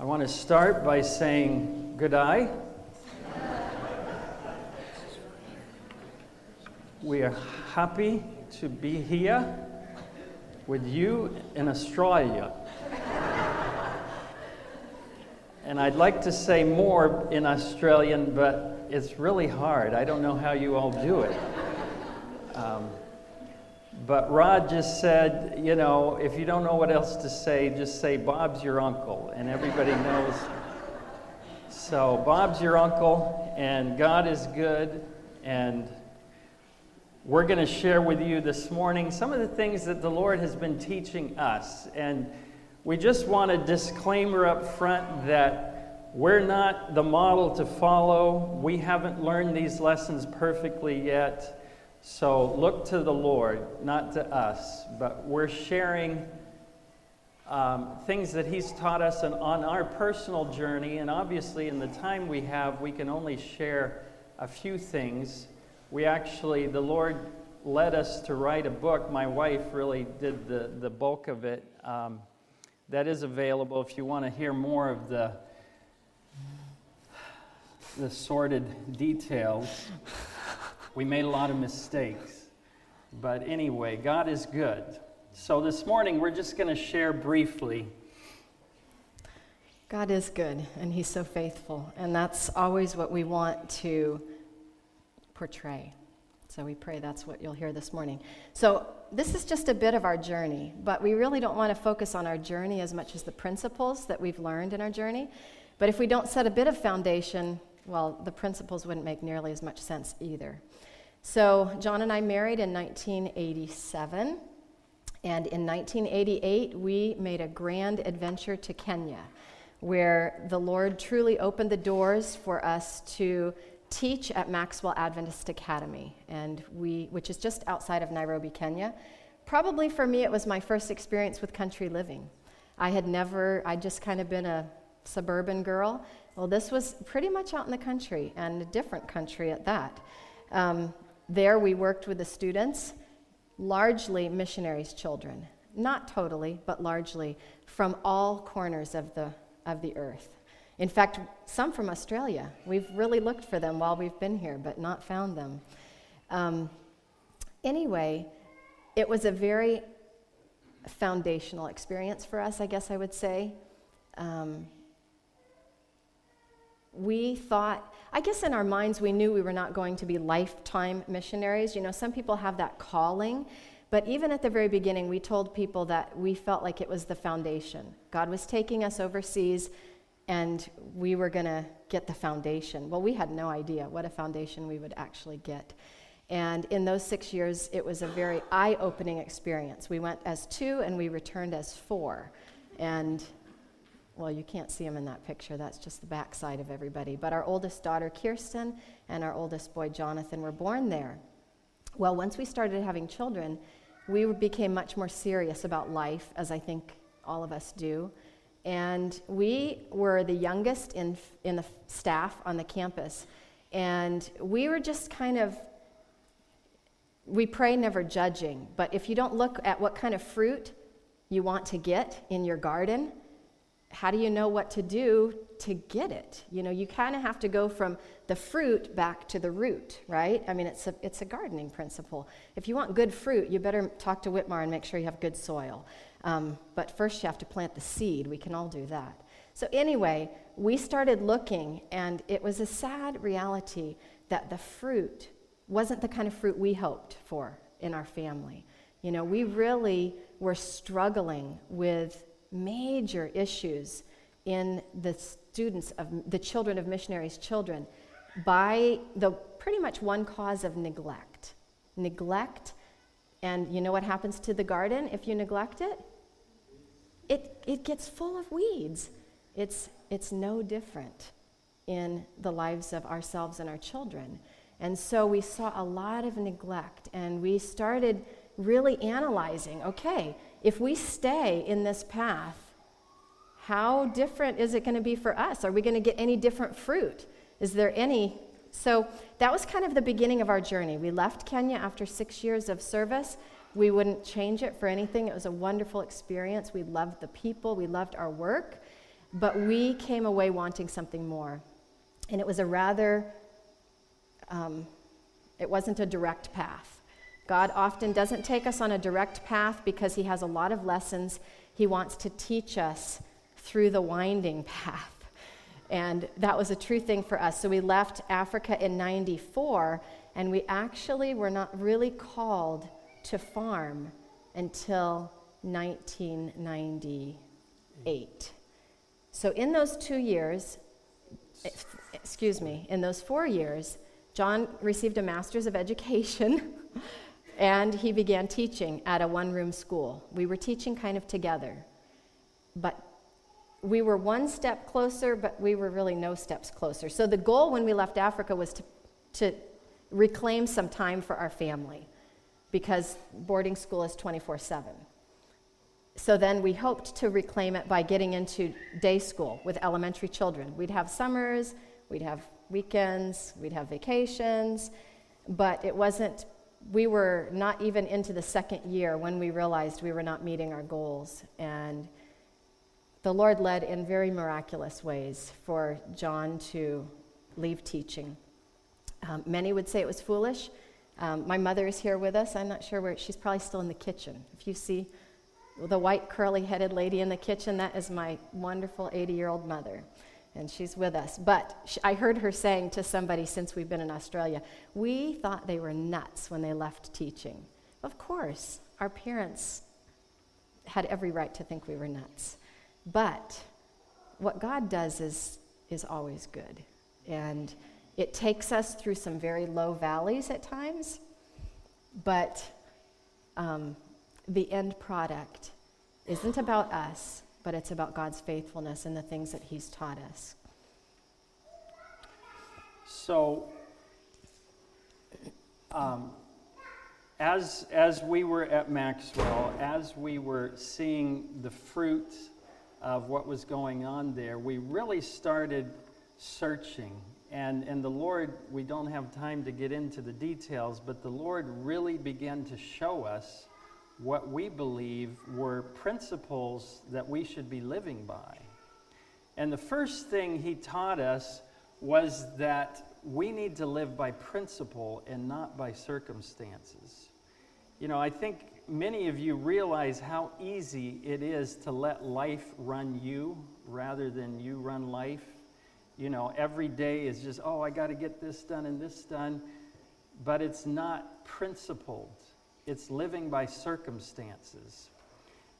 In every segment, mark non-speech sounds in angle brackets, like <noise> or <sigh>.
I want to start by saying good eye. We are happy to be here with you in Australia. and I'd like to say more in Australian, but it's really hard. I don't know how you all do it. Um, but Rod just said, you know, if you don't know what else to say, just say, Bob's your uncle, and everybody knows. So, Bob's your uncle, and God is good, and we're going to share with you this morning some of the things that the Lord has been teaching us. And we just want a disclaimer up front that we're not the model to follow. We haven't learned these lessons perfectly yet. So look to the Lord, not to us, but we're sharing um, things that He's taught us and on our personal journey. And obviously, in the time we have, we can only share a few things. We actually, the Lord led us to write a book. My wife really did the, the bulk of it. Um, that is available if you want to hear more of the, the sordid details. We made a lot of mistakes. But anyway, God is good. So this morning, we're just going to share briefly. God is good, and He's so faithful. And that's always what we want to portray. So we pray that's what you'll hear this morning. So this is just a bit of our journey, but we really don't want to focus on our journey as much as the principles that we've learned in our journey. But if we don't set a bit of foundation, well, the principles wouldn't make nearly as much sense either. So, John and I married in 1987. And in 1988, we made a grand adventure to Kenya, where the Lord truly opened the doors for us to teach at Maxwell Adventist Academy, and we, which is just outside of Nairobi, Kenya. Probably for me, it was my first experience with country living. I had never, I'd just kind of been a suburban girl. Well, this was pretty much out in the country, and a different country at that. Um, there, we worked with the students, largely missionaries' children. Not totally, but largely from all corners of the, of the earth. In fact, some from Australia. We've really looked for them while we've been here, but not found them. Um, anyway, it was a very foundational experience for us, I guess I would say. Um, we thought, I guess in our minds, we knew we were not going to be lifetime missionaries. You know, some people have that calling. But even at the very beginning, we told people that we felt like it was the foundation. God was taking us overseas, and we were going to get the foundation. Well, we had no idea what a foundation we would actually get. And in those six years, it was a very eye opening experience. We went as two, and we returned as four. And well, you can't see them in that picture. That's just the backside of everybody. But our oldest daughter, Kirsten, and our oldest boy, Jonathan, were born there. Well, once we started having children, we became much more serious about life, as I think all of us do. And we were the youngest in, in the staff on the campus. And we were just kind of, we pray never judging. But if you don't look at what kind of fruit you want to get in your garden, how do you know what to do to get it? You know, you kind of have to go from the fruit back to the root, right? I mean, it's a, it's a gardening principle. If you want good fruit, you better talk to Whitmar and make sure you have good soil. Um, but first, you have to plant the seed. We can all do that. So, anyway, we started looking, and it was a sad reality that the fruit wasn't the kind of fruit we hoped for in our family. You know, we really were struggling with major issues in the students of the children of missionaries' children by the pretty much one cause of neglect. Neglect, and you know what happens to the garden if you neglect it? It, it gets full of weeds. It's, it's no different in the lives of ourselves and our children. And so we saw a lot of neglect, and we started really analyzing okay, if we stay in this path, how different is it going to be for us? Are we going to get any different fruit? Is there any? So that was kind of the beginning of our journey. We left Kenya after six years of service. We wouldn't change it for anything. It was a wonderful experience. We loved the people, we loved our work. But we came away wanting something more. And it was a rather, um, it wasn't a direct path. God often doesn't take us on a direct path because He has a lot of lessons He wants to teach us through the winding path. And that was a true thing for us. So we left Africa in 94, and we actually were not really called to farm until 1998. So in those two years, excuse me, in those four years, John received a master's of education <laughs> and he began teaching at a one room school. We were teaching kind of together, but we were one step closer, but we were really no steps closer. So the goal when we left Africa was to, to reclaim some time for our family because boarding school is 24 7. So then we hoped to reclaim it by getting into day school with elementary children. We'd have summers, we'd have weekends, we'd have vacations, but it wasn't, we were not even into the second year when we realized we were not meeting our goals. And the Lord led in very miraculous ways for John to leave teaching. Um, many would say it was foolish. Um, my mother is here with us. I'm not sure where, she's probably still in the kitchen. If you see the white curly headed lady in the kitchen, that is my wonderful 80 year old mother. And she's with us. But I heard her saying to somebody since we've been in Australia, we thought they were nuts when they left teaching. Of course, our parents had every right to think we were nuts. But what God does is, is always good. And it takes us through some very low valleys at times, but um, the end product isn't about us, but it's about God's faithfulness and the things that He's taught us. So, um, as, as we were at Maxwell, as we were seeing the fruit of what was going on there, we really started searching. And, and the Lord, we don't have time to get into the details, but the Lord really began to show us what we believe were principles that we should be living by. And the first thing He taught us was that we need to live by principle and not by circumstances. You know, I think many of you realize how easy it is to let life run you rather than you run life. You know, every day is just, oh, I got to get this done and this done. But it's not principled, it's living by circumstances.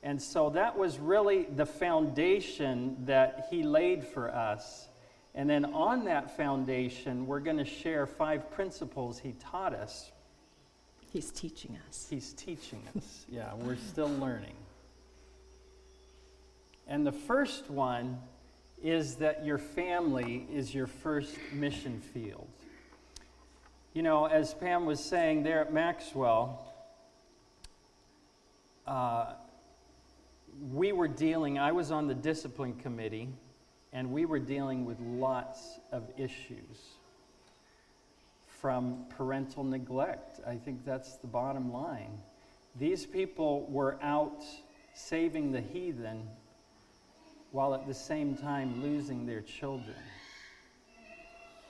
And so that was really the foundation that he laid for us. And then on that foundation, we're going to share five principles he taught us He's teaching us. He's teaching us. yeah, we're still learning. And the first one is that your family is your first mission field. You know, as Pam was saying there at Maxwell, uh, we were dealing, I was on the discipline committee, and we were dealing with lots of issues from parental neglect. I think that's the bottom line. These people were out saving the heathen while at the same time losing their children.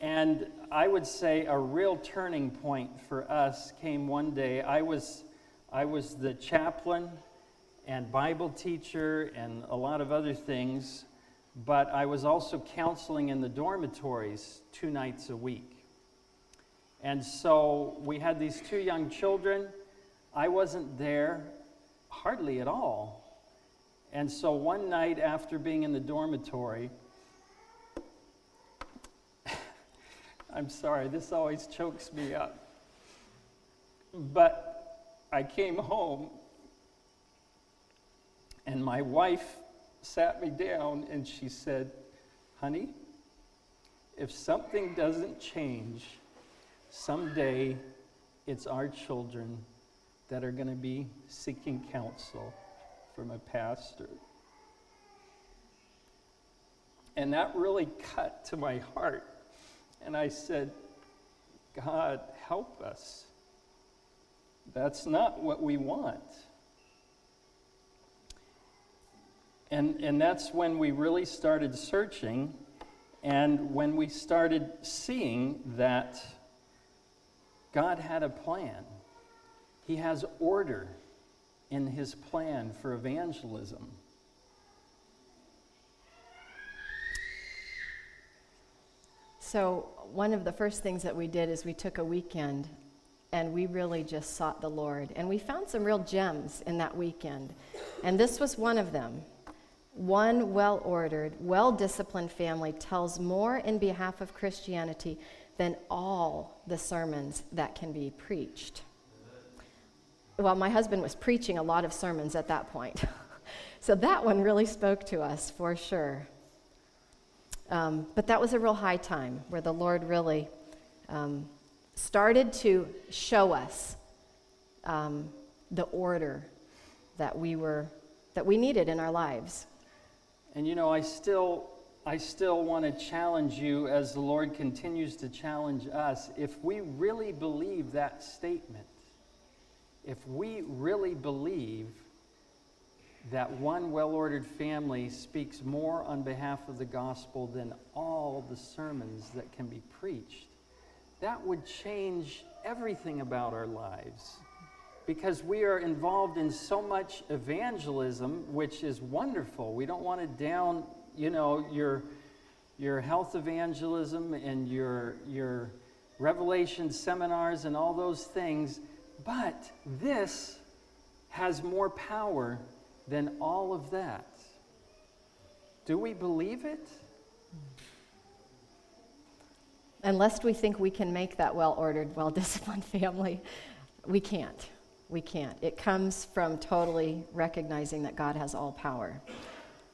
And I would say a real turning point for us came one day. I was, I was the chaplain and Bible teacher and a lot of other things, but I was also counseling in the dormitories two nights a week. And so we had these two young children. I wasn't there hardly at all. And so one night after being in the dormitory, <laughs> I'm sorry, this always chokes me up. But I came home and my wife sat me down and she said, Honey, if something doesn't change, someday it's our children that are going to be seeking counsel from a pastor. And that really cut to my heart. And I said, God, help us. That's not what we want. And, and that's when we really started searching and when we started seeing that God had a plan. He has order in his plan for evangelism. So, one of the first things that we did is we took a weekend and we really just sought the Lord. And we found some real gems in that weekend. And this was one of them. One well ordered, well disciplined family tells more in behalf of Christianity than all the sermons that can be preached. Well, my husband was preaching a lot of sermons at that point. <laughs> so that one really spoke to us for sure. Um, but that was a real high time where the Lord really um, started to show us um, the order that we were that we needed in our lives. And you know, I still I still want to challenge you as the Lord continues to challenge us. If we really believe that statement, if we really believe that one well ordered family speaks more on behalf of the gospel than all the sermons that can be preached, that would change everything about our lives because we are involved in so much evangelism, which is wonderful. We don't want to down, you know, your, your health evangelism and your, your revelation seminars and all those things, but this has more power than all of that. Do we believe it? Unless we think we can make that well ordered, well disciplined <laughs> family, we can't. We can't. It comes from totally recognizing that God has all power.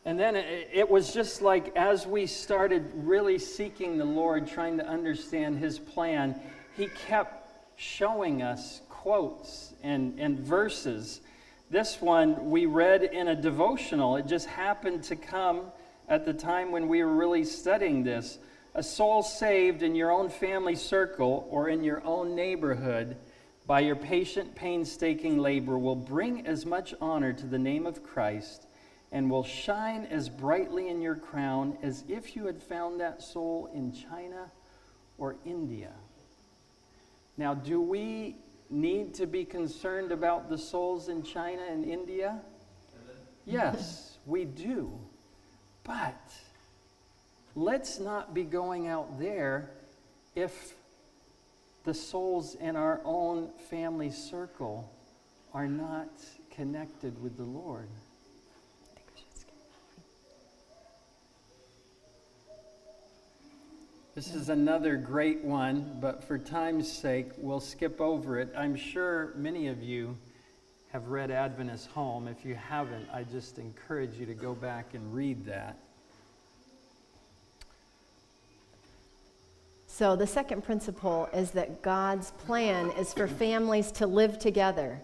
And then it, it, was just like as we started really seeking the Lord, trying to understand His plan, He kept showing us quotes and, and verses. This one we read in a devotional. It just happened to come at the time when we were really studying this. A soul saved in your own family circle or in your own neighborhood by your patient, painstaking labor will bring as much honor to the name of Christ and will shine as brightly in your crown as if you had found that soul in China or India. Now, do we need to be concerned about the souls in China and India? Yes, we do. But let's not be going out there if the souls in our own family circle are not connected with the Lord. This is another great one, but for time's sake, we'll skip over it. I'm sure many of you have read Adventist Home. If you haven't, I just encourage you to go back and read that. So, the second principle is that God's plan is for families to live together.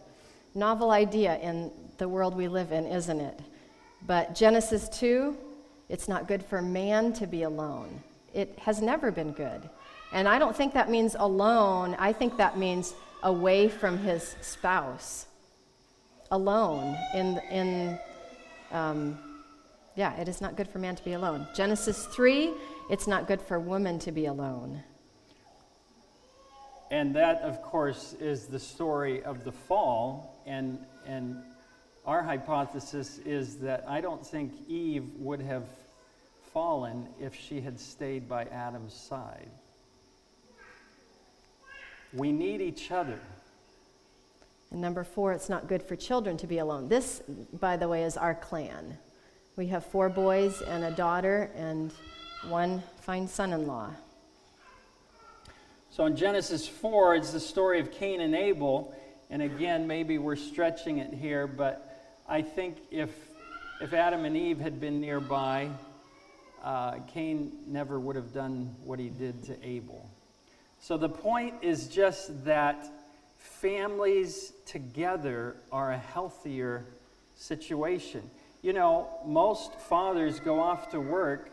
Novel idea in the world we live in, isn't it? But Genesis 2, it's not good for man to be alone. It has never been good. And I don't think that means alone, I think that means away from his spouse. Alone in, in um, yeah, it is not good for man to be alone. Genesis 3, it's not good for women to be alone. And that, of course, is the story of the fall. And, and our hypothesis is that I don't think Eve would have fallen if she had stayed by Adam's side. We need each other. And number four, it's not good for children to be alone. This, by the way, is our clan. We have four boys and a daughter and one fine son in law. So in Genesis 4, it's the story of Cain and Abel. And again, maybe we're stretching it here, but I think if, if Adam and Eve had been nearby, uh, Cain never would have done what he did to Abel. So the point is just that families together are a healthier situation. You know, most fathers go off to work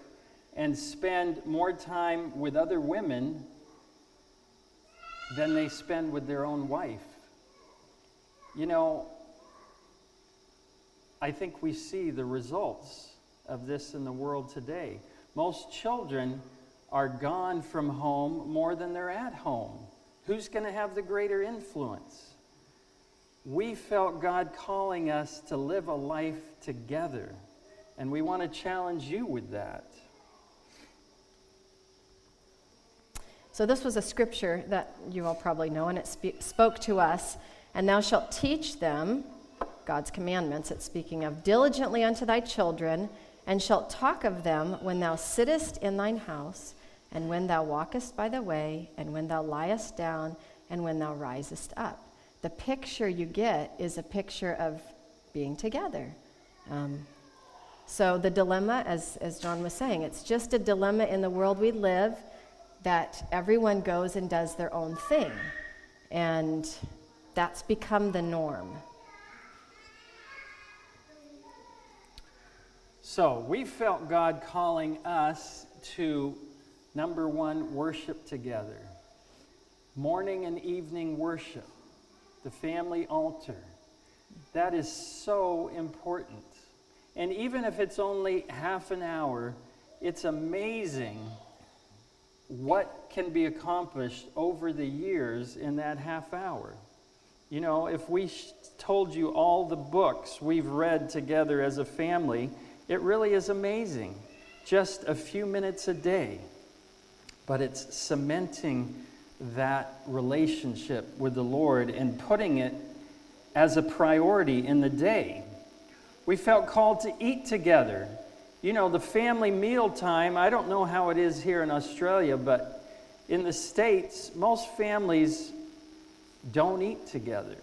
and spend more time with other women than they spend with their own wife. You know, I think we see the results of this in the world today. Most children are gone from home more than they're at home. Who's going to have the greater influence? We felt God calling us to live a life together, and we want to challenge you with that. So, this was a scripture that you all probably know, and it spe- spoke to us. And thou shalt teach them, God's commandments, it's speaking of, diligently unto thy children, and shalt talk of them when thou sittest in thine house, and when thou walkest by the way, and when thou liest down, and when thou risest up. The picture you get is a picture of being together. Um, so, the dilemma, as, as John was saying, it's just a dilemma in the world we live that everyone goes and does their own thing. And that's become the norm. So we felt God calling us to number one, worship together. Morning and evening worship, the family altar. That is so important. And even if it's only half an hour, it's amazing what can be accomplished over the years in that half hour. You know, if we told you all the books we've read together as a family, it really is amazing. Just a few minutes a day. But it's cementing that relationship with the Lord and putting it as a priority in the day. We felt called to eat together you know, the family meal time, I don't know how it is here in Australia, but in the States, most families don't eat together.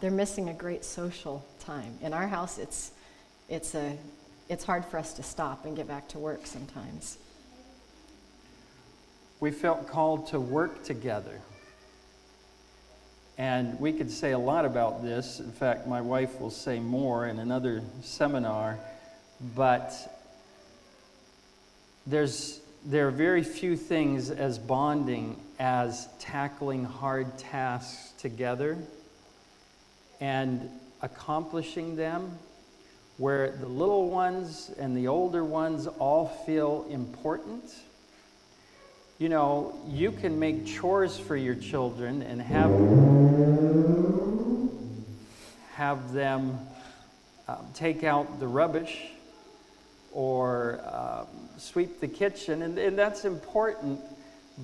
They're missing a great social time. In our house, it's, it's, a, it's hard for us to stop and get back to work sometimes. We felt called to work together. And we could say a lot about this. In fact, my wife will say more in another seminar. But there's, there are very few things as bonding as tackling hard tasks together and accomplishing them where the little ones and the older ones all feel important you know, you can make chores for your children and have, have them um, take out the rubbish or um, sweep the kitchen, and, and that's important.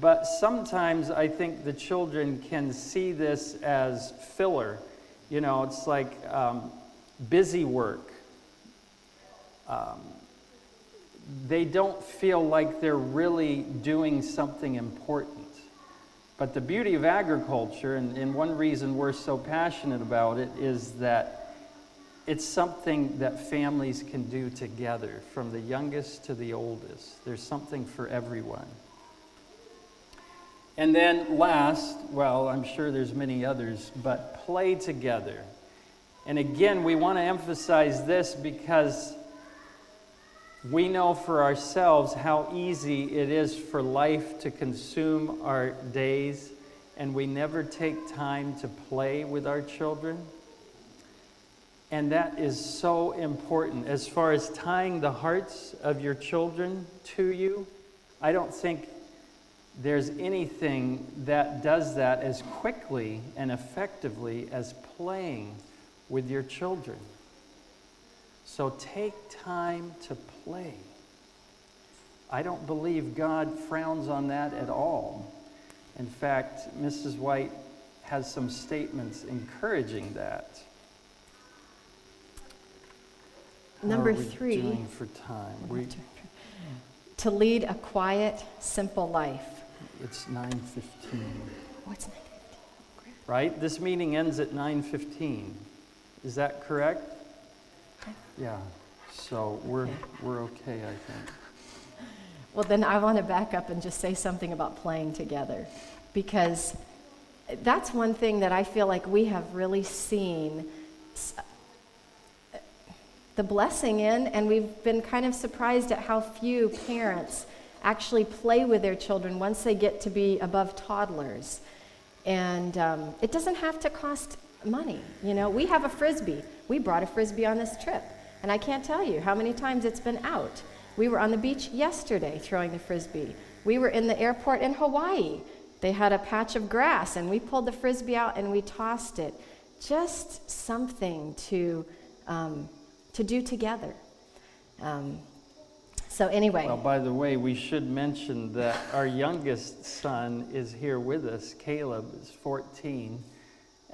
But sometimes I think the children can see this as filler. You know, it's like um, busy work. Um, they don't feel like they're really doing something important. But the beauty of agriculture, and, and one reason we're so passionate about it, is that it's something that families can do together, from the youngest to the oldest. There's something for everyone. And then last, well, I'm sure there's many others, but play together. And again, we want to emphasize this because we know for ourselves how easy it is for life to consume our days, and we never take time to play with our children. And that is so important. As far as tying the hearts of your children to you, I don't think there's anything that does that as quickly and effectively as playing with your children. So take time to play. I don't believe God frowns on that at all. In fact, Mrs. White has some statements encouraging that. Number three. Doing for time. We, to lead a quiet, simple life. It's 9:15. What's 9:15? Right? This meeting ends at 9:15. Is that correct? Yeah, so we're, we're okay, I think. Well, then I want to back up and just say something about playing together because that's one thing that I feel like we have really seen the blessing in, and we've been kind of surprised at how few parents actually play with their children once they get to be above toddlers. And um, it doesn't have to cost money. You know, we have a frisbee. We brought a frisbee on this trip, and I can't tell you how many times it's been out. We were on the beach yesterday throwing the frisbee. We were in the airport in Hawaii. They had a patch of grass, and we pulled the frisbee out and we tossed it. Just something to, um, to do together. Um, so, anyway. Well, by the way, we should mention that our youngest son is here with us. Caleb is 14.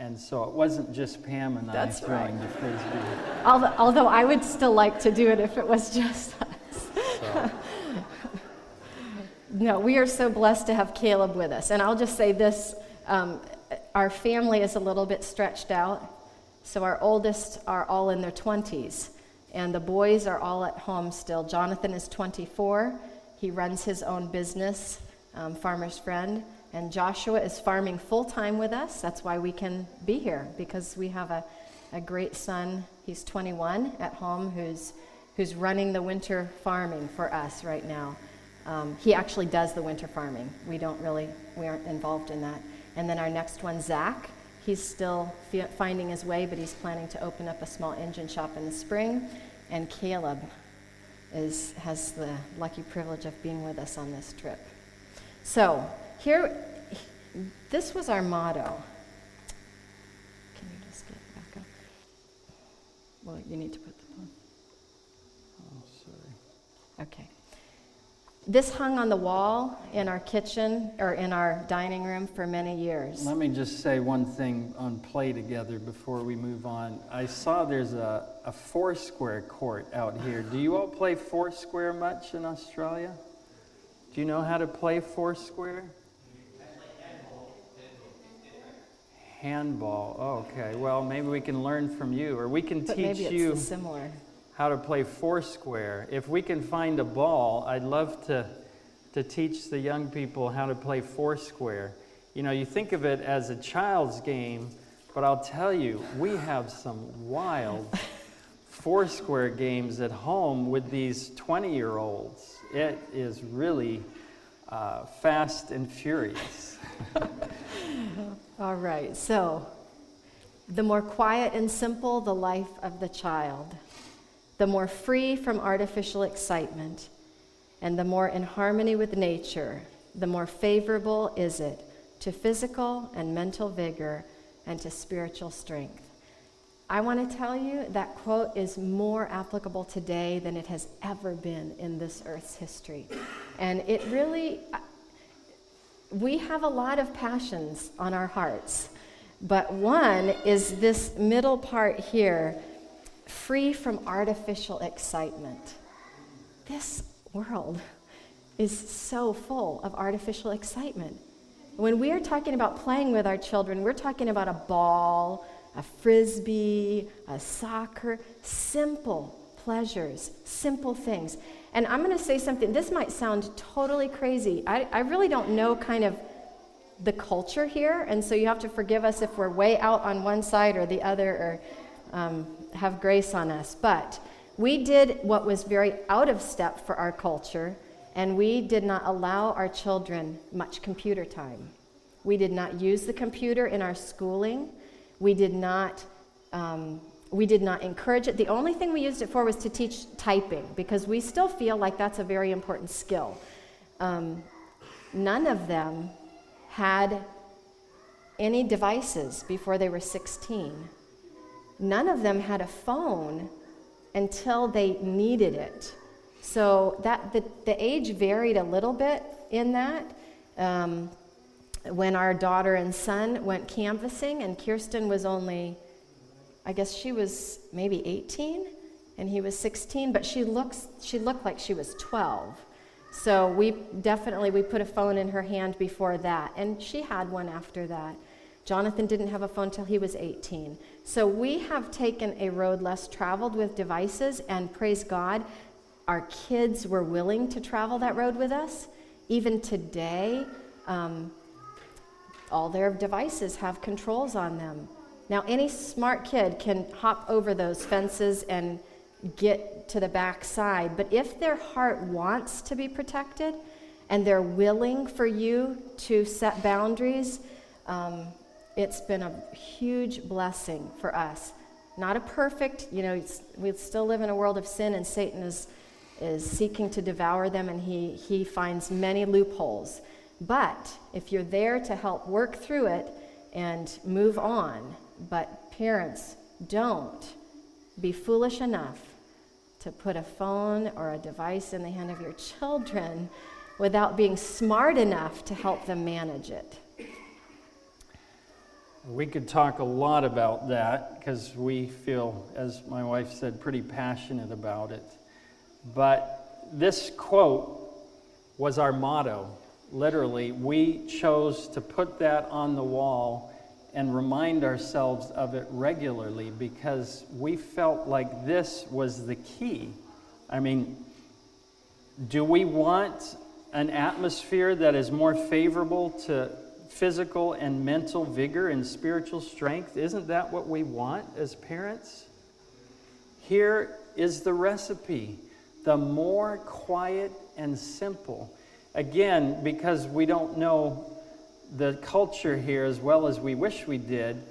And so it wasn't just Pam and That's I throwing right. the frisbee. Although, although I would still like to do it if it was just us. So, No, we are so blessed to have Caleb with us. And I'll just say this um, our family is a little bit stretched out. So our oldest are all in their 20s, and the boys are all at home still. Jonathan is 24, he runs his own business, um, Farmer's Friend. And Joshua is farming full time with us. That's why we can be here, because we have a, a great son. He's 21 at home who's, who's running the winter farming for us right now. Um, he actually does the winter farming. We don't really, we aren't involved in that. And then our next one, Zach, he's still fi- finding his way, but he's planning to open up a small engine shop in the spring. And Caleb is, has the lucky privilege of being with us on this trip. So, here, this was our motto. Can you just get back up? Well, you need to put the phone. oh, sorry. Okay. This hung on the wall in our kitchen or in our dining room for many years. Let me just say one thing on play together before we move on. I saw there's a, a foursquare court out here. Do you all play foursquare much in Australia? Do you know how to play foursquare? Handball. Oh, okay. Well, maybe we can learn from you, or we can But teach maybe it's you similar. how to play foursquare. If we can find a ball, I'd love to, to teach the young people how to play foursquare. You know, you think of it as a child's game, but I'll tell you, we have some wild <laughs> foursquare games at home with these 20 year olds. It is really uh, fast and furious. <laughs> All right, so the more quiet and simple the life of the child, the more free from artificial excitement, and the more in harmony with nature, the more favorable is it to physical and mental vigor and to spiritual strength. I want to tell you that quote is more applicable today than it has ever been in this earth's history. And it really, we have a lot of passions on our hearts, but one is this middle part here free from artificial excitement. This world is so full of artificial excitement. When we are talking about playing with our children, we're talking about a ball, a frisbee, a soccer, simple pleasures, simple things. And I'm going to say something, this might sound totally crazy. I, I really don't know kind of the culture here, and so you have to forgive us if we're way out on one side or the other, or um, have grace on us. But we did what was very out of step for our culture, and we did not allow our children much computer time. We did not use the computer in our schooling. We did not. Um, we did not encourage it. The only thing we used it for was to teach typing because we still feel like that's a very important skill. Um, none of them had any devices before they were 16. None of them had a phone until they needed it. So that the, the age varied a little bit in that. Um, when our daughter and son went canvassing, and Kirsten was only, I guess she was maybe 18, and he was 16, but she looks she looked like she was 12. So we definitely we put a phone in her hand before that, and she had one after that. Jonathan didn't have a phone till he was 18. So we have taken a road less traveled with devices, and praise God, our kids were willing to travel that road with us. Even today, um, all their devices have controls on them. Now, any smart kid can hop over those fences and get to the back side, but if their heart wants to be protected and they're willing for you to set boundaries, um, it's been a huge blessing for us. Not a perfect, you know, we still live in a world of sin, and Satan is, is seeking to devour them, and he, he finds many loopholes. But if you're there to help work through it and move on, but parents, don't be foolish enough to put a phone or a device in the hand of your children without being smart enough to help them manage it. We could talk a lot about that because we feel, as my wife said, pretty passionate about it. But this quote was our motto. Literally, we chose to put that on the wall and remind ourselves of it regularly because we felt like this was the key. I mean, do we want an atmosphere that is more favorable to physical and mental vigor and spiritual strength. Isn't that what we want as parents? Here is the recipe the more quiet and simple. Again, because we don't know the culture here as well as we wish we did,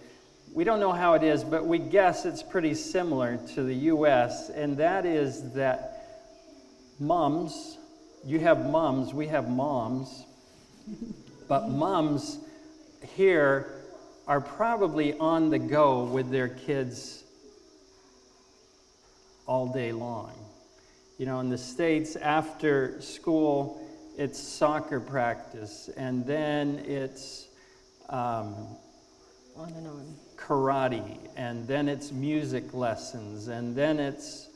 we don't know how it is, but we guess it's pretty similar to the U.S., and that is that moms, you have moms, we have moms, but <laughs> moms here are probably on the go with their kids all day long. You know, in the States, after school, it's soccer practice, and then it's um, on and on. karate, and then it's music lessons, and then it's,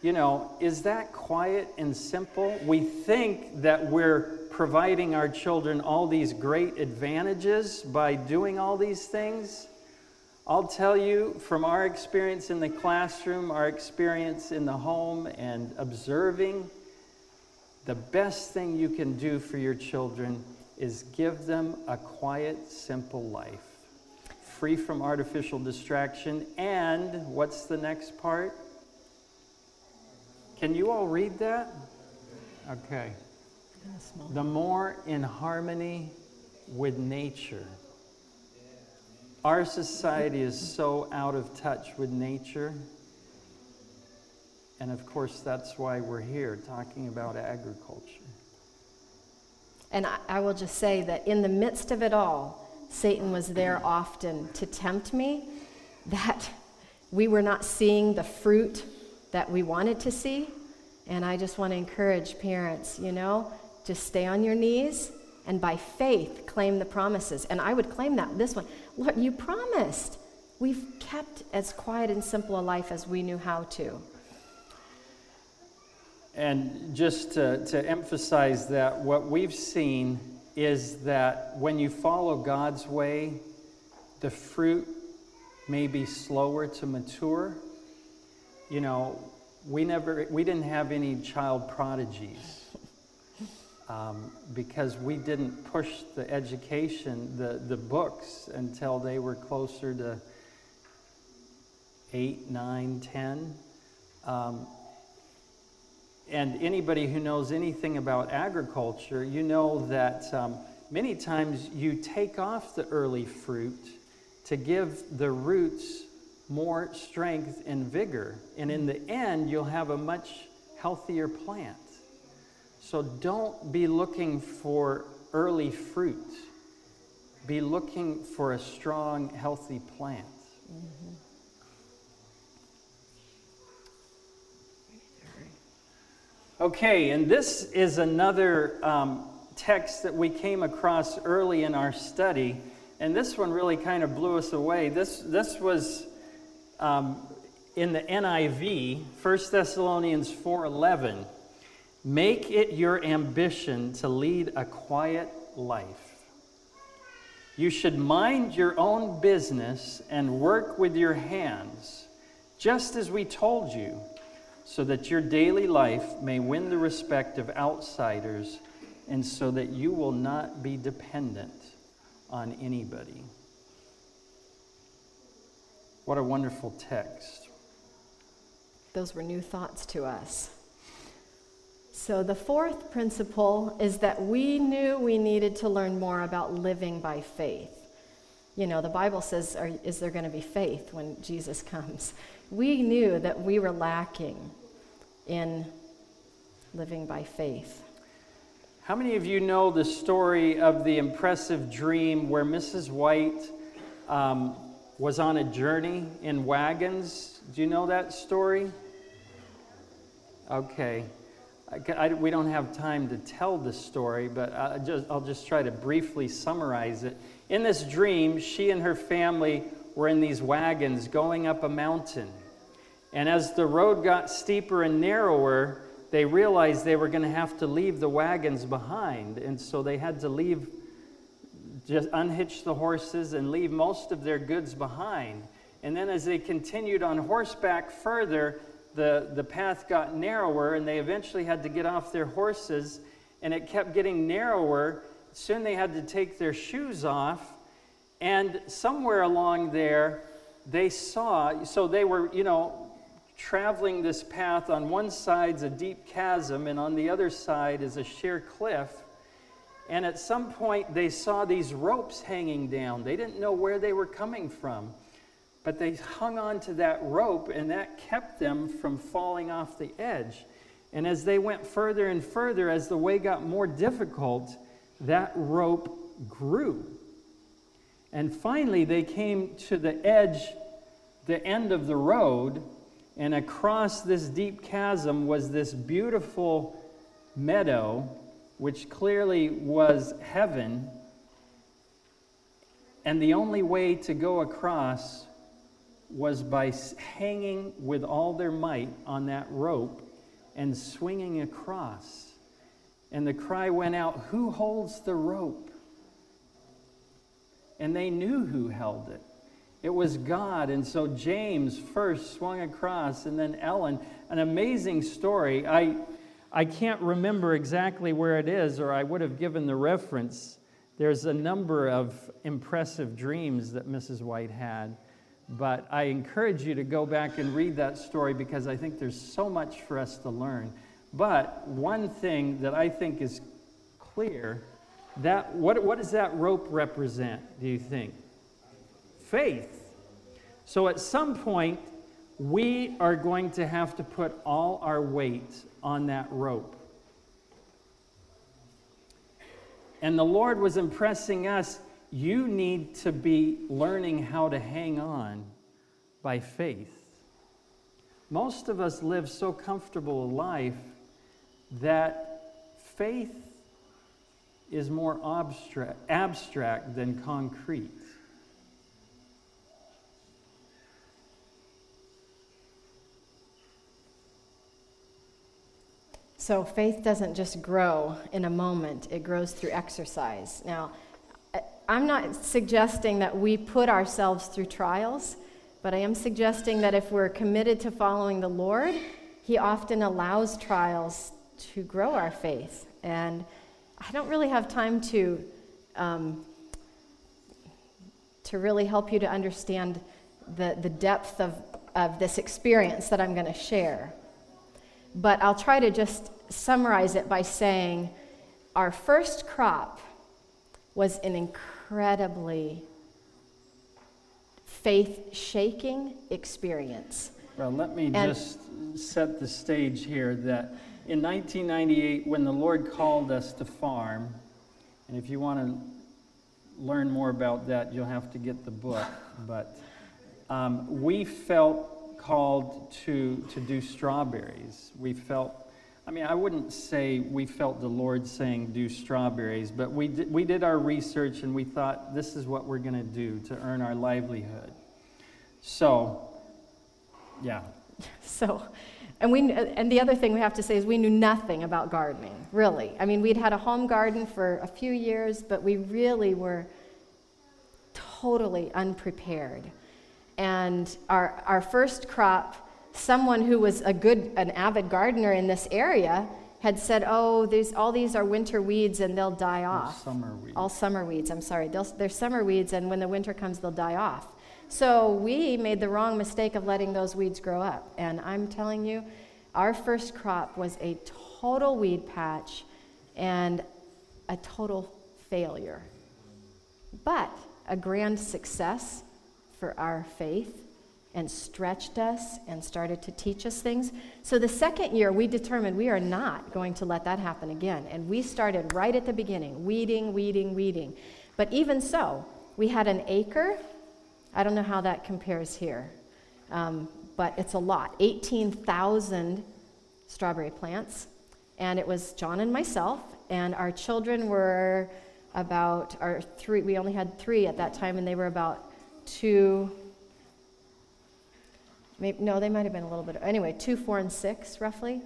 you know, is that quiet and simple? We think that we're providing our children all these great advantages by doing all these things. I'll tell you from our experience in the classroom, our experience in the home, and observing, the best thing you can do for your children is give them a quiet, simple life, free from artificial distraction. And what's the next part? Can you all read that? Okay the more in harmony with nature. Our society is so out of touch with nature. And of course, that's why we're here talking about agriculture. And I, I, will just say that in the midst of it all, Satan was there often to tempt me that we were not seeing the fruit that we wanted to see. And I just want to encourage parents, you know, just stay on your knees and by faith claim the promises. And I would claim that this one. Lord, you promised. We've kept as quiet and simple a life as we knew how to. And just to, to emphasize that, what we've seen is that when you follow God's way, the fruit may be slower to mature. You know, we never, we didn't have any child prodigies um, because we didn't push the education, the, the books, until they were closer to eight, nine, ten. Um, and anybody who knows anything about agriculture, you know that um, many times you take off the early fruit to give the roots more strength and vigor. And in the end, you'll have a much healthier plant. So don't be looking for early fruit. Be looking for a strong, healthy plant. Mm-hmm. Okay, and this is another um, text that we came across early in our study, and this one really kind of blew us away. This, this was um, in the NIV, 1 Thessalonians 4.11. Make it your ambition to lead a quiet life. You should mind your own business and work with your hands, just as we told you, so that your daily life may win the respect of outsiders and so that you will not be dependent on anybody. What a wonderful text. Those were new thoughts to us. So, the fourth principle is that we knew we needed to learn more about living by faith. You know, the Bible says, Is there going to be faith when Jesus comes? We knew that we were lacking in living by faith. How many of you know the story of the impressive dream where Mrs. White um, was on a journey in wagons? Do you know that story? Okay. I, I, we don't have time to tell the story, but I just, I'll just try to briefly summarize it. In this dream, she and her family were in these wagons going up a mountain. And as the road got steeper and narrower, they realized they were going to have to leave the wagons behind. And so they had to leave, just unhitch the horses and leave most of their goods behind. And then as they continued on horseback further, the, the path got narrower and they eventually had to get off their horses and it kept getting narrower. Soon they had to take their shoes off. And somewhere along there, they saw, so they were, you know, traveling this path. On one side's a deep chasm, and on the other side is a sheer cliff. And at some point, they saw these ropes hanging down. They didn't know where they were coming from. But they hung on to that rope, and that kept them from falling off the edge. And as they went further and further, as the way got more difficult, that rope grew. And finally, they came to the edge, the end of the road, and across this deep chasm was this beautiful meadow, which clearly was heaven. And the only way to go across was by hanging with all their might on that rope and swinging across. And the cry went out, Who holds the rope? And they knew who held it. It was God. And so James first swung across, and then Ellen. An amazing story. I, I can't remember exactly where it is, or I would have given the reference. There's a number of impressive dreams that Mrs. White had. But I encourage you to go back and read that story because I think there's so much for us to learn. But one thing that I think is clear that what, what does that rope represent, do you think? Faith. So at some point, we are going to have to put all our weight on that rope. And the Lord was impressing us you need to be learning how to hang on by faith. Most of us live so comfortable a life that faith is more abstract, abstract than concrete. So faith doesn't just grow in a moment, it grows through exercise. Now, I'm not suggesting that we put ourselves through trials, but I am suggesting that if we're committed to following the Lord, He often allows trials to grow our faith. And I don't really have time to, um, to really help you to understand the, the depth of, of this experience that I'm going to share. But I'll try to just summarize it by saying our first crop was an incredibly faith shaking experience. Well, let me and just set the stage here that in 1998, when the Lord called us to farm, and if you want to learn more about that, you'll have to get the book, but um, we felt called to, to do strawberries. We felt I mean, I wouldn't say we felt the Lord saying do strawberries, but we did, we did our research and we thought this is what we're going to do to earn our livelihood. So, yeah. <laughs> So, and we and the other thing we have to say is we knew nothing about gardening, really. I mean, we'd had a home garden for a few years, but we really were totally unprepared. And our our first crop someone who was a good, an avid gardener in this area had said, "Oh, these, all these are winter weeds and they'll die off." summer weeds. All summer weeds. I'm sorry. They'll, they're summer weeds, and when the winter comes, they'll die off. So we made the wrong mistake of letting those weeds grow up. And I'm telling you, our first crop was a total weed patch and a total failure. But a grand success for our faith and stretched us and started to teach us things. So the second year, we determined we are not going to let that happen again. And we started right at the beginning weeding, weeding, weeding. But even so, we had an acre. I don't know how that compares here, um, but it's a lot 18,000 strawberry plants. And it was John and myself, and our children were about our three, we only had three at that time, and they were about two Maybe, no, they might have been a little bit. Anyway, two, four, and six, roughly.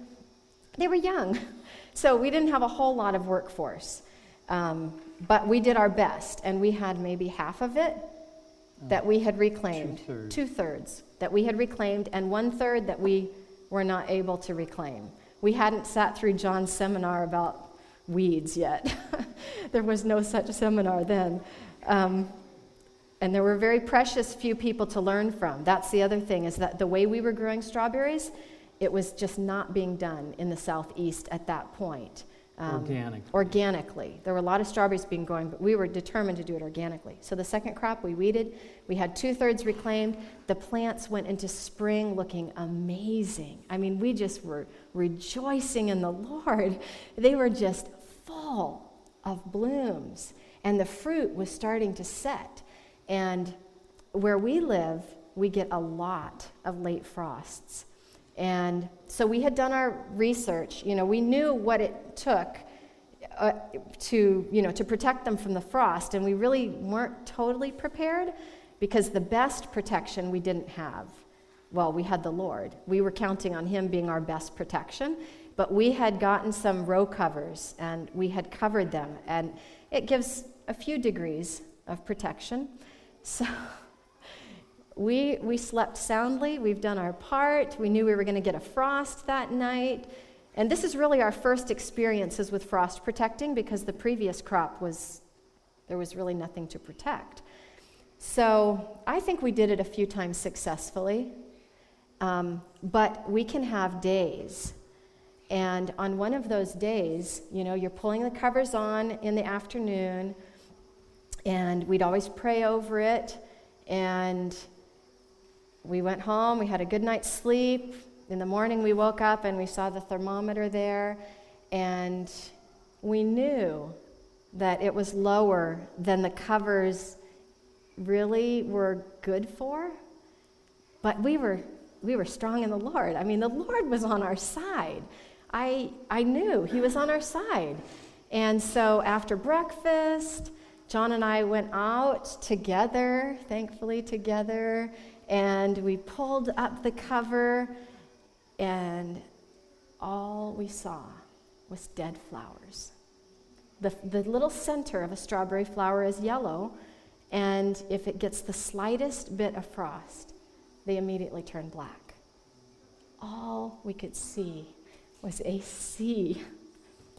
They were young. <laughs> So we didn't have a whole lot of workforce. Um, but we did our best, and we had maybe half of it that we had reclaimed. Two thirds that we had reclaimed, and one third that we were not able to reclaim. We hadn't sat through John's seminar about weeds yet. <laughs> there was no such seminar then. Um, and there were very precious few people to learn from. That's the other thing, is that the way we were growing strawberries, it was just not being done in the southeast at that point. Um, organically. Organically. There were a lot of strawberries being grown, but we were determined to do it organically. So the second crop we weeded, we had two thirds reclaimed. The plants went into spring looking amazing. I mean, we just were rejoicing in the Lord. <laughs> They were just full of blooms, and the fruit was starting to set. And where we live, we get a lot of late frosts. And so we had done our research. You know, we knew what it took uh, to, you know, to protect them from the frost, and we really weren't totally prepared because the best protection we didn't have. Well, we had the Lord. We were counting on Him being our best protection, but we had gotten some row covers and we had covered them, and it gives a few degrees of protection. So <laughs> we, we slept soundly. We've done our part. We knew we were going to get a frost that night. And this is really our first experiences with frost protecting because the previous crop was, there was really nothing to protect. So I think we did it a few times successfully. Um, but we can have days. And on one of those days, you know, you're pulling the covers on in the afternoon and we'd always pray over it. And we went home, we had a good night's sleep. In the morning, we woke up and we saw the thermometer there, and we knew that it was lower than the covers really were good for. But we were, we were strong in the Lord. I mean, the Lord was on our side. I, I knew He was on our side. And so after breakfast, John and I went out together, thankfully together, and we pulled up the cover, and all we saw was dead flowers. The, the little center of a strawberry flower is yellow, and if it gets the slightest bit of frost, they immediately turn black. All we could see was a sea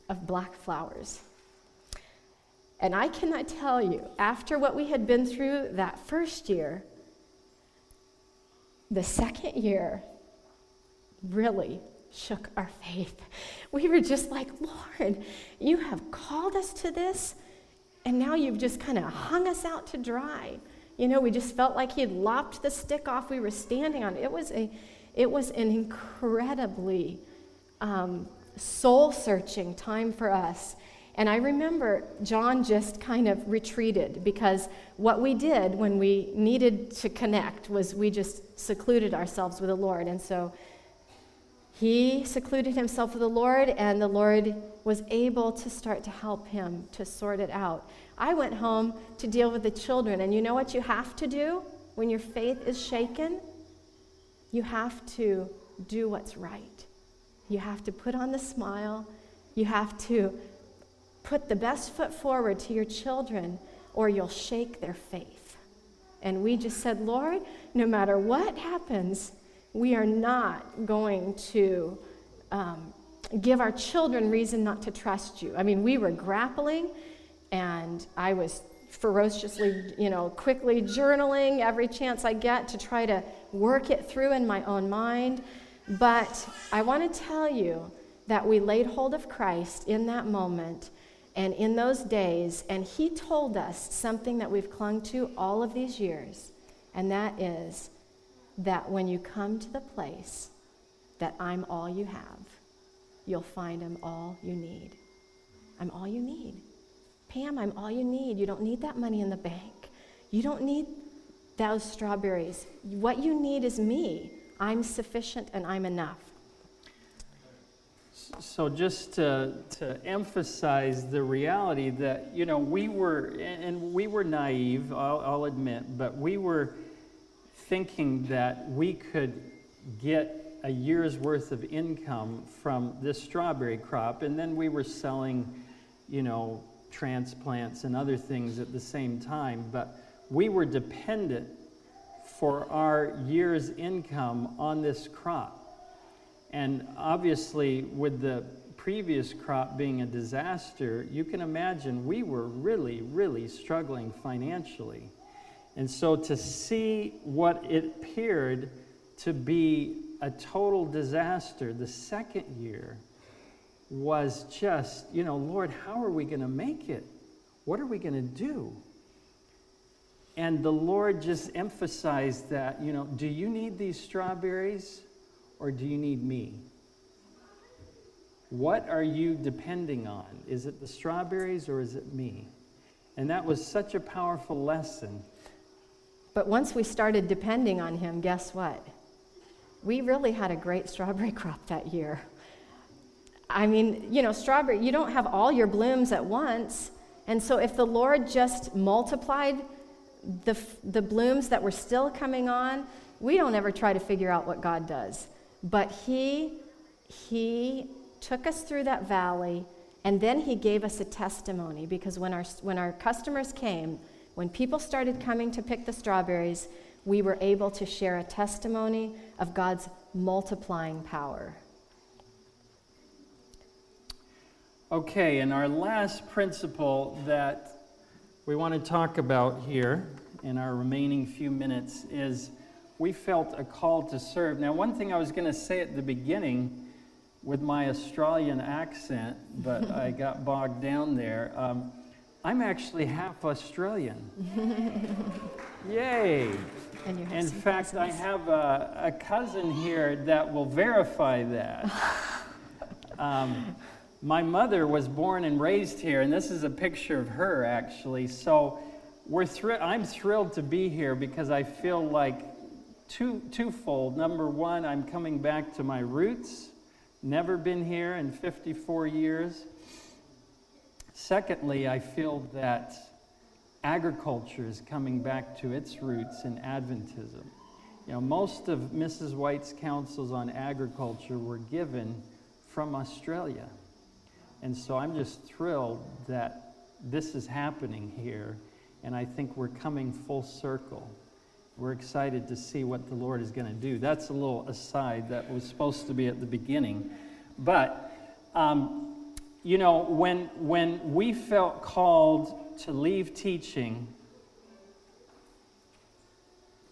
of black flowers. And I cannot tell you, after what we had been through that first year, the second year really shook our faith. We were just like, Lord, you have called us to this, and now you've just kind of hung us out to dry. You know, we just felt like he had lopped the stick off we were standing on. It was, a, it was an incredibly um, soul searching time for us. And I remember John just kind of retreated because what we did when we needed to connect was we just secluded ourselves with the Lord. And so he secluded himself with the Lord, and the Lord was able to start to help him to sort it out. I went home to deal with the children, and you know what you have to do when your faith is shaken? You have to do what's right. You have to put on the smile. You have to put the best foot forward to your children, or you'll shake their faith. And we just said, Lord, no matter what happens, we are not going to um, give our children reason not to trust you. I mean, we were grappling, and I was ferociously, you know, quickly journaling every chance I get to try to work it through in my own mind. But I want to tell you that we laid hold of Christ in that moment And in those days, and he told us something that we've clung to all of these years, and that is that when you come to the place that I'm all you have, you'll find I'm all you need. I'm all you need. Pam, I'm all you need. You don't need that money in the bank. You don't need those strawberries. What you need is me. I'm sufficient and I'm enough. So, just to, to emphasize the reality that, you know, we were, and we were naive, I'll, I'll admit, but we were thinking that we could get a year's worth of income from this strawberry crop, and then we were selling, you know, transplants and other things at the same time. But we were dependent for our year's income on this crop. And obviously, with the previous crop being a disaster, you can imagine we were really, really struggling financially. And so to see what it appeared to be a total disaster the second year was just, you know, Lord, how are we going to make it? What are we going to do? And the Lord just emphasized that, you know, do you need these strawberries or do you need me? What are you depending on? Is it the strawberries or is it me? And that was such a powerful lesson. But once we started depending on Him, guess what? We really had a great strawberry <laughs> crop that year. I mean, you know, strawberry, you don't have all your blooms at once. And so if the Lord just multiplied the, the blooms that were still coming on, we don't ever try to figure out what God does. But He, He took us through that valley, and then He gave us a testimony because when our, when our customers came, when people started coming to pick the strawberries, we were able to share a testimony of God's multiplying power. Okay, and our last principle that we want to talk about here in our remaining few minutes is we felt a call to serve. Now, one thing I was going to say at the beginning with my Australian accent, but I <laughs> got bogged down there. Um, I'm actually half Australian. <laughs> Yay! In fact, I have a, a, cousin here that will verify that. <laughs> Um, my mother was born and raised here, and this is a picture of her actually. So we're thr- I'm thrilled to be here because I feel like two, twofold. Number one, I'm coming back to my roots. Never been here in 54 years. Secondly, I feel that agriculture is coming back to its roots in Adventism. You know, most of Mrs. White's counsels on agriculture were given from Australia. And so I'm just thrilled that this is happening here, and I think we're coming full circle. We're excited to see what the Lord is going to do. That's a little aside that was supposed to be at the beginning. But, um, you know, when, when we felt called to leave teaching,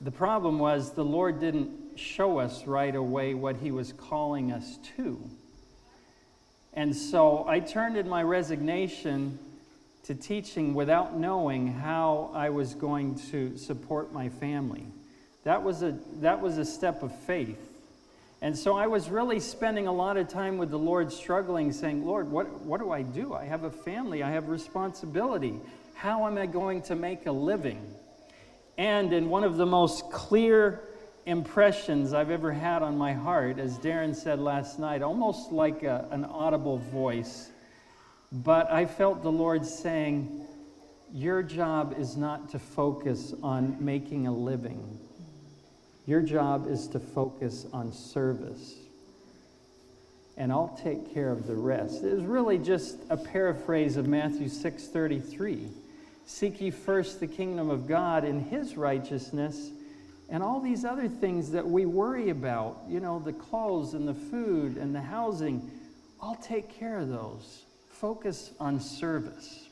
the problem was the Lord didn't show us right away what He was calling us to. And so I turned in my resignation to teaching without knowing how I was going to support my family. That was a, that was a step of faith. And so I was really spending a lot of time with the Lord struggling, saying, Lord, what, what do I do? I have a family, I have responsibility. How am I going to make a living? And in one of the most clear impressions I've ever had on my heart, as Darren said last night, almost like a, an audible voice. But I felt the Lord saying, Your job is not to focus on making a living, your job is to focus on service. And I'll take care of the rest. It is really just a paraphrase of Matthew 6:33. Seek ye first the kingdom of God and his righteousness, and all these other things that we worry about, you know, the clothes and the food and the housing, I'll take care of those. Focus on service.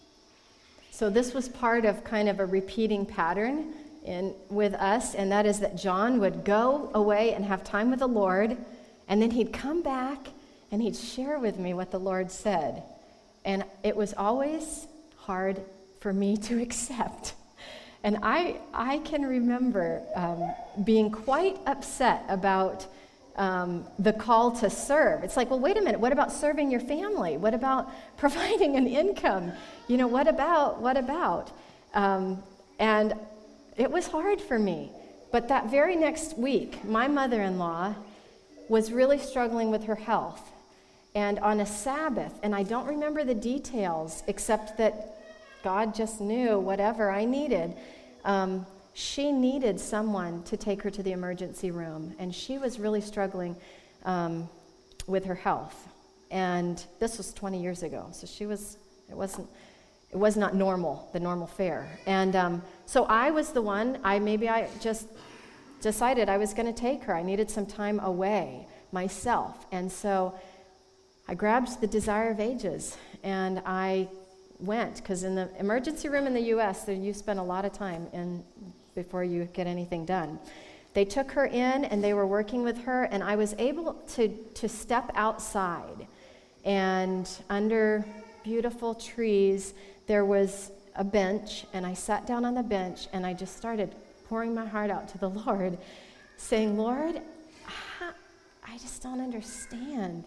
So, this was part of kind of a repeating pattern in, with us, and that is that John would go away and have time with the Lord, and then he'd come back and he'd share with me what the Lord said. And it was always hard for me to <laughs> accept. And I, I can remember um, being quite upset about um, the call to serve. It's like, well, wait a minute, what about serving your family? What about <laughs> providing an income? You know, what about, what about? Um, and it was hard for me. But that very next week, my mother in law was really struggling with her health. And on a Sabbath, and I don't remember the details except that God just knew whatever I needed. Um, she needed someone to take her to the emergency room, and she was really struggling um, with her health. And this was 20 years ago, so she was, it wasn't, it was not normal, the normal fare. And um, so I was the one, I maybe I just decided I was going to take her. I needed some time away myself. And so I grabbed the Desire of Ages and I went because in the emergency room in the US, you spend a lot of time in, before you get anything done. They took her in and they were working with her, and I was able to, to step outside. And under beautiful trees, there was a bench, and I sat down on the bench and I just started pouring my heart out to the <laughs> Lord, saying, Lord, I just don't understand.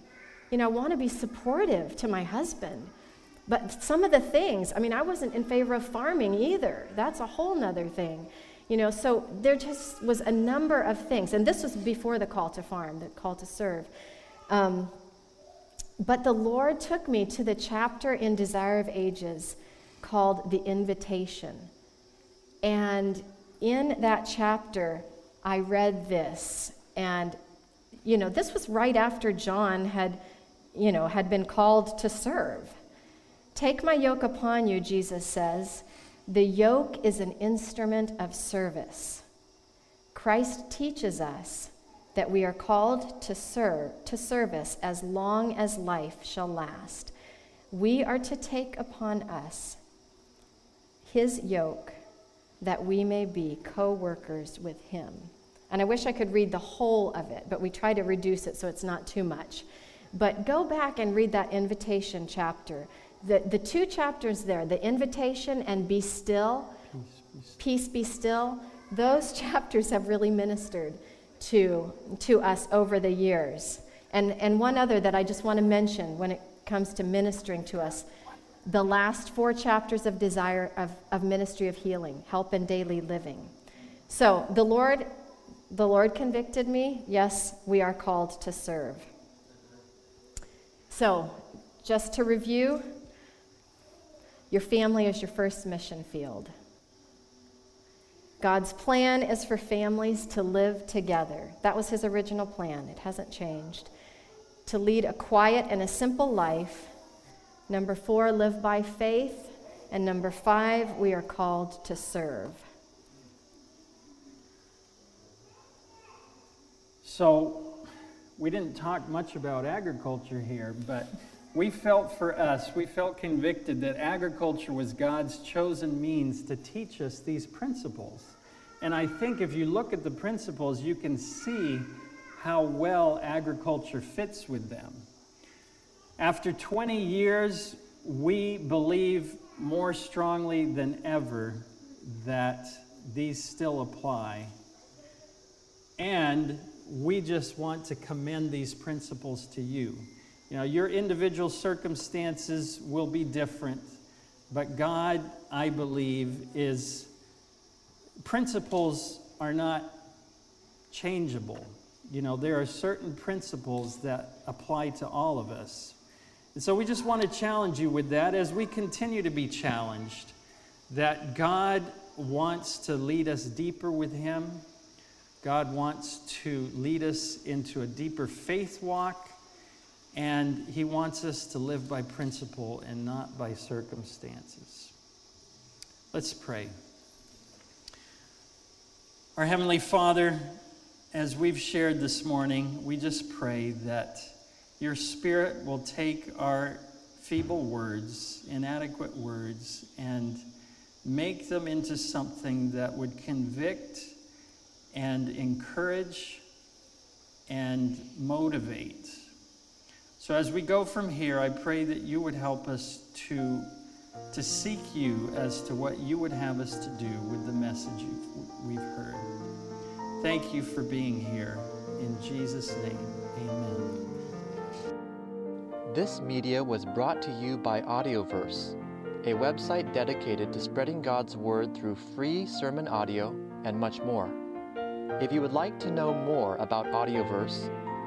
You know, I want to be supportive to my husband. But some of the things, I mean, I wasn't in favor of farming either. That's a whole nother thing. You know, so there just was a number of things. And this was before the call to farm, the call to serve. Um, but the Lord took me to the chapter in Desire of Ages called The Invitation. And in that chapter, I read this. And, you know, this was right after John had, you know, had been called to serve. Take my yoke upon you, Jesus says. The yoke is an instrument of service. Christ teaches us that we are called to serve to service as long as life shall last. We are to take upon us his yoke that we may be co-workers with him. And I wish I could read the whole of it, but we try to reduce it so it's not too much. But go back and read that invitation chapter. The, the two chapters there, the invitation and be still, peace be still, those <laughs> chapters have really ministered to, to us over the years. And, and one other that I just want to mention when it comes to ministering to us the last four chapters of desire of, of ministry of healing, help and daily living. So the Lord, the Lord convicted me. Yes, we are called to serve. So, just to review, your family is your first mission field. God's plan is for families to live together. That was his original plan. It hasn't changed. To lead a quiet and a simple life. Number four, live by faith. And number five, we are called to serve. So, we didn't talk much about agriculture here, but we felt for us, we felt convicted that agriculture was God's chosen means to teach us these principles. And I think if you look at the principles, you can see how well agriculture fits with them. After 20 years, we believe more strongly than ever that these still apply. And we just want to commend these principles to you. You know, your individual circumstances will be different, but God, I believe, is principles are not changeable. You know, there are certain principles that apply to all of us. And so we just want to challenge you with that as we continue to be challenged that God wants to lead us deeper with Him. God wants to lead us into a deeper faith walk. And He wants us to live by principle and not by circumstances. Let's pray. Our Heavenly Father, as we've shared this morning, we just pray that your Spirit will take our feeble words, inadequate words, and make them into something that would convict and encourage and motivate So as we go from here, I pray that you would help us to, to seek you as to what you would have us to do with the message we've heard. Thank you for being here. In Jesus' name, amen. This media was brought to you by Audioverse, a website dedicated to spreading God's Word through free sermon audio and much more. If you would like to know more about Audioverse,